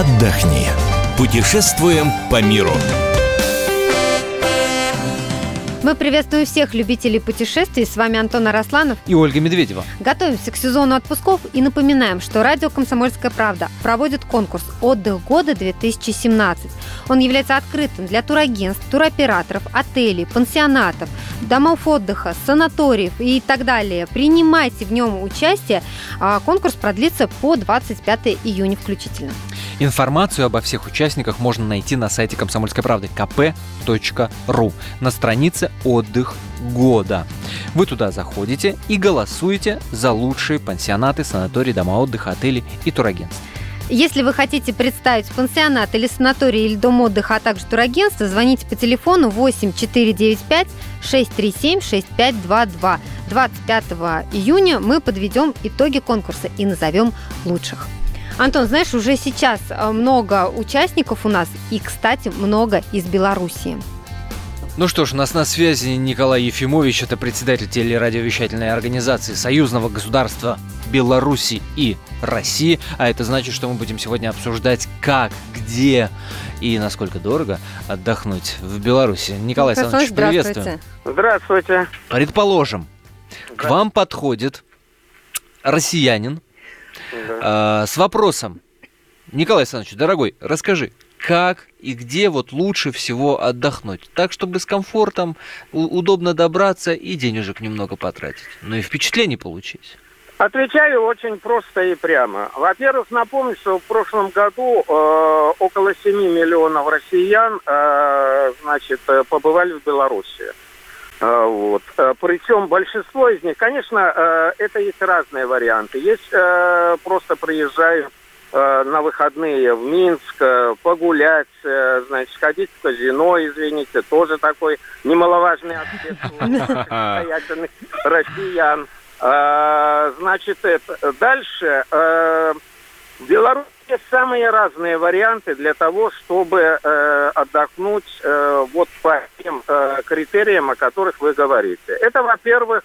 отдохни. Путешествуем по миру. Мы приветствуем всех любителей путешествий. С вами Антон Арасланов и Ольга Медведева. Готовимся к сезону отпусков и напоминаем, что радио «Комсомольская правда» проводит конкурс «Отдых года-2017». Он является открытым для турагентств, туроператоров, отелей, пансионатов, домов отдыха, санаториев и так далее. Принимайте в нем участие. А конкурс продлится по 25 июня включительно. Информацию обо всех участниках можно найти на сайте комсомольской правды kp.ru на странице «Отдых года». Вы туда заходите и голосуете за лучшие пансионаты, санатории, дома отдыха, отели и турагентства. Если вы хотите представить пансионат или санаторий или дом отдыха, а также турагентство, звоните по телефону 8 495 637 6522. 25 июня мы подведем итоги конкурса и назовем лучших. Антон, знаешь, уже сейчас э, много участников у нас и, кстати, много из Белоруссии. Ну что ж, у нас на связи Николай Ефимович, это председатель телерадиовещательной организации Союзного государства Беларуси и России. А это значит, что мы будем сегодня обсуждать, как, где и насколько дорого отдохнуть в Беларуси. Николай Александрович, приветствуем. Здравствуйте. Предположим, к вам подходит россиянин да. э, с вопросом. Николай Александрович, дорогой, расскажи, как и где вот лучше всего отдохнуть. Так, чтобы с комфортом, удобно добраться и денежек немного потратить. Ну и впечатление получить. Отвечаю очень просто и прямо. Во-первых, напомню, что в прошлом году э, около 7 миллионов россиян э, значит, э, побывали в Беларуси. Э, вот. Э, Причем большинство из них, конечно, э, это есть разные варианты. Есть э, просто приезжают Э, на выходные в Минск, погулять, значит, ходить в казино, извините, тоже такой немаловажный аспект россиян. Значит, это. Дальше. В Беларуси самые разные варианты для того, чтобы отдохнуть вот по тем критериям, о которых вы говорите. Это, во-первых,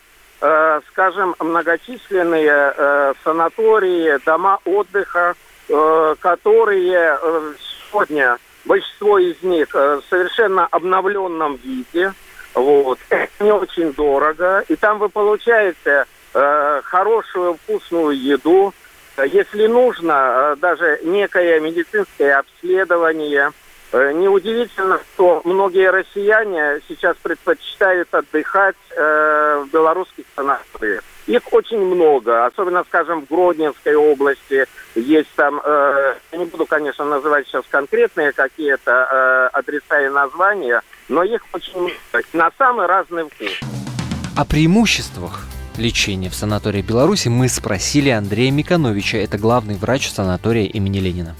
скажем, многочисленные санатории, дома отдыха, Э, которые э, сегодня большинство из них э, в совершенно обновленном виде. Вот. Это не очень дорого. И там вы получаете хорошую вкусную еду. Если нужно, даже некое медицинское обследование. Неудивительно, что многие россияне сейчас предпочитают отдыхать в белорусских санаториях. Их очень много, особенно, скажем, в Гродненской области. Есть там, э, я не буду, конечно, называть сейчас конкретные какие-то э, адреса и названия, но их очень много, на самый разный вкус. О преимуществах лечения в санатории Беларуси мы спросили Андрея Микановича, это главный врач санатория имени Ленина.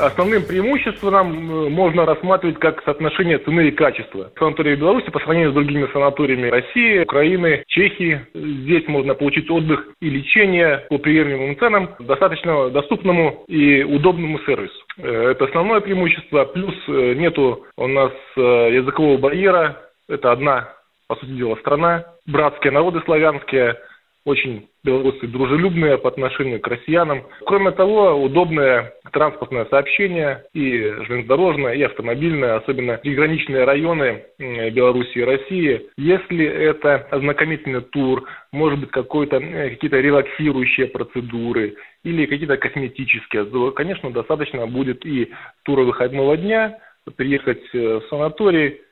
Основным преимуществом э, можно рассматривать как соотношение цены и качества. Санатории Беларуси по сравнению с другими санаториями России, Украины, Чехии. Здесь можно получить отдых и лечение по приемлемым ценам, достаточно доступному и удобному сервису. Э, это основное преимущество. Плюс э, нету у нас языкового барьера. Это одна, по сути дела, страна. Братские народы славянские – очень белорусы дружелюбные по отношению к россиянам. Кроме того, удобное транспортное сообщение и железнодорожное, и автомобильное, особенно приграничные районы Беларуси и России. Если это ознакомительный тур, может быть, какой-то, э, какие-то релаксирующие процедуры или какие-то косметические, то, конечно, достаточно будет и тура выходного дня, приехать э, в санаторий,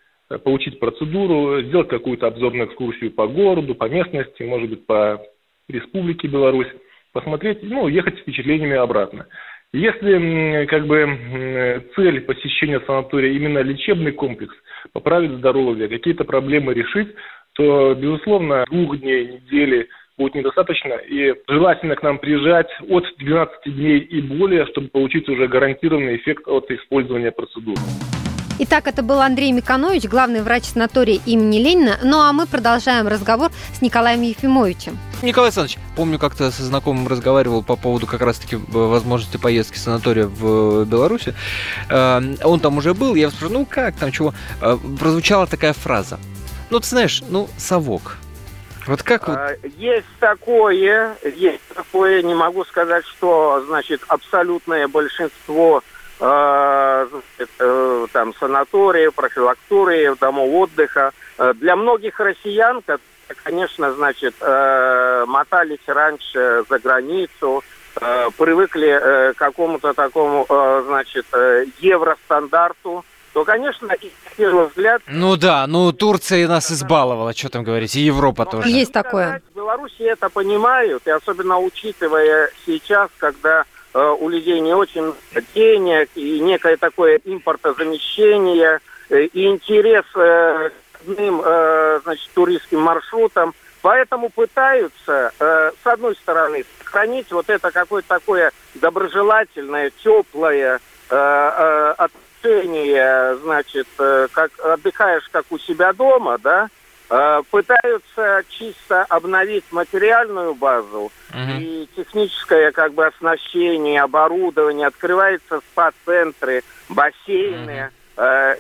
получить процедуру, сделать какую-то обзорную экскурсию по городу, по местности, может быть, по республике Беларусь, посмотреть, ну, ехать с впечатлениями обратно. Если как бы цель посещения санатория именно лечебный комплекс, поправить здоровье, какие-то проблемы решить, то, безусловно, двух дней, недели будет недостаточно. И желательно к нам приезжать от 12 дней и более, чтобы получить уже гарантированный эффект от использования процедуры. Итак, это был Андрей Миканович, главный врач санатория имени Ленина. Ну а мы продолжаем разговор с Николаем Ефимовичем. Николай Александрович, помню, как-то со знакомым разговаривал по поводу как раз-таки возможности поездки в санатория в Беларуси. Э, он там уже был, я спрашиваю, ну как там, чего? Э, прозвучала такая фраза. Ну, ты знаешь, ну, совок. Вот как вот? А, есть такое, есть такое, не могу сказать, что, значит, абсолютное большинство э, э, там санатории, профилактуры, домов отдыха. Э, для многих россиян, конечно, значит, э, мотались раньше за границу, э, привыкли э, к какому-то такому, э, значит, э, евростандарту, то, конечно, и первый взгляд... Ну да, ну Турция нас избаловала, что там говорить, и Европа Но, тоже. Есть такое. В Беларуси это понимают, и особенно учитывая сейчас, когда э, у людей не очень денег, и некое такое импортозамещение, э, и интерес э, к одним, э, значит, туристским маршрутам, Поэтому пытаются, э, с одной стороны, сохранить вот это какое-то такое доброжелательное, теплое э, э, отношение, значит, э, как отдыхаешь как у себя дома, да, э, пытаются чисто обновить материальную базу Мгм. и техническое как бы оснащение, оборудование, открываются спа-центры, бассейны. Э,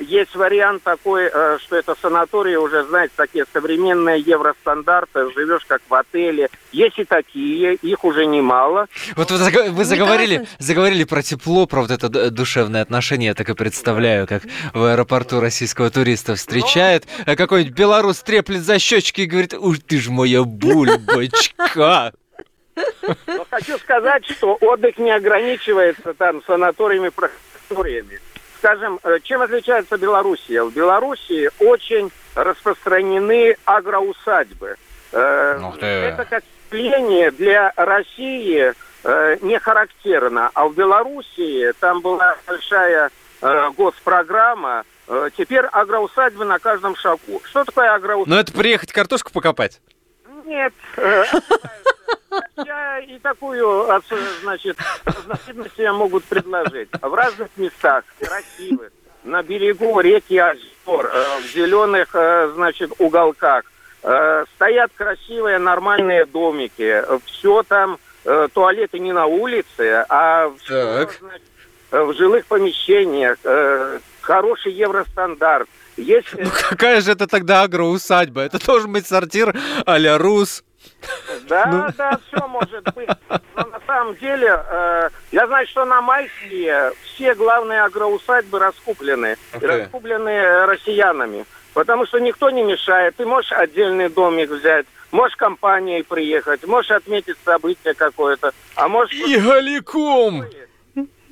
Есть вариант такой, э, что это санатории уже, знаете, такие современные евростандарты, живешь как в отеле. Есть и такие, их уже немало. Вот вы, заго- вы заговорили, заговорили про тепло, про вот это д- душевное отношение. Я так и представляю, как в аэропорту российского туриста встречает, а какой-нибудь белорус треплет за щечки и говорит, уж ты ж моя бульбочка. Но хочу сказать, что отдых не ограничивается там санаториями, профессориями. Скажем, э, чем отличается Белоруссия? В Белоруссии очень распространены агроусадьбы. Ух ты. Это как явление для России э, не характерно. А в Белоруссии там была большая госпрограмма. Теперь агроусадьбы на каждом шагу. Что такое агроусадьба? Ну это приехать картошку покопать. Нет. Я и такую, значит, разновидность себе могут предложить. В разных местах, красивых, на берегу реки озер, э, в зеленых, э, значит, уголках, э, стоят красивые нормальные домики. Все там, туалеты не на улице, а Так. значит, в жилых помещениях. Хороший евростандарт. Есть Ну какая же это тогда агроусадьба? Это должен быть сортир а-ля Рус. Да, Ну. да, все может быть. Но на самом деле, э, я знаю, что на Майские все главные агроусадьбы раскуплены. Ты. раскуплены э, россиянами. Потому что никто не мешает. Ты можешь отдельный домик взять, можешь компанией приехать, можешь отметить событие какое-то, а можешь... И голиком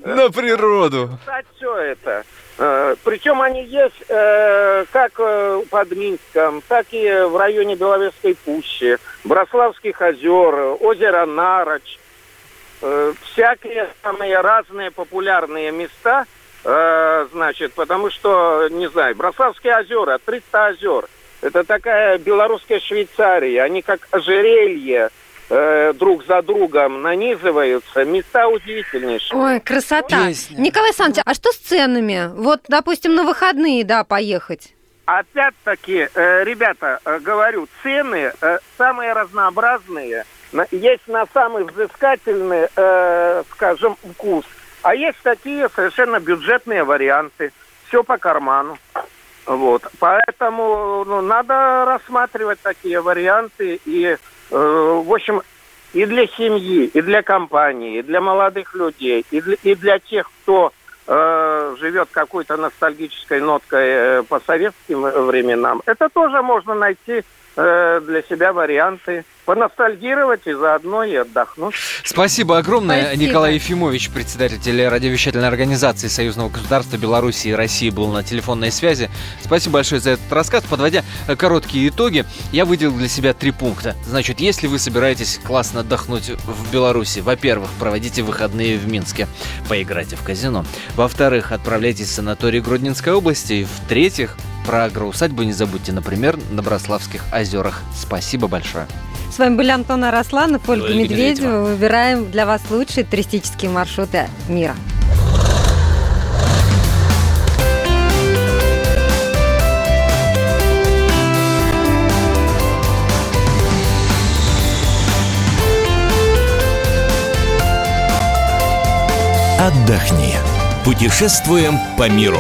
на природу. все это. Э, Причем они есть э, как э, под Минском, так и в районе Беловежской пущи, Брославских озер, озеро Нароч. Э, Всякие самые разные популярные места, э, значит, потому что, не знаю, Брославские озера, 300 озер. Это такая белорусская Швейцария. Они как ожерелье э, друг за другом нанизываются. Места удивительнейшие. Ой, красота. Песня. Николай Александрович, а что с ценами? Вот, допустим, на выходные, да, поехать. Опять-таки, э, ребята, э, говорю, цены э, самые разнообразные. На- Есть на самый взыскательный, э, скажем, вкус. А есть такие совершенно бюджетные варианты. Все по карману. Вот. Поэтому ну, надо рассматривать такие варианты. И, э, в общем, и для семьи, и для компании, и для молодых людей, и для, и для тех, кто э, живет какой-то ностальгической ноткой э, по советским временам, это тоже можно найти э, для себя варианты. Поностальгировать и заодно и отдохнуть. Спасибо огромное, Спасибо. Николай Ефимович, председатель радиовещательной организации Союзного государства Беларуси и России, был на телефонной связи. Спасибо большое за этот рассказ. Подводя э, короткие итоги, я выделил для себя три пункта. Значит, если вы собираетесь классно отдохнуть в Беларуси, во-первых, проводите выходные в Минске, поиграйте в казино. Во-вторых, отправляйтесь в санаторий Гродненской области. И в-третьих, про агроусадьбу не забудьте, например, на Брославских озерах. Спасибо большое. С вами были Антон Арасланов, Ольга Ольга Медведева. Медведева. Выбираем для вас лучшие туристические маршруты мира. Отдохни. Путешествуем по миру.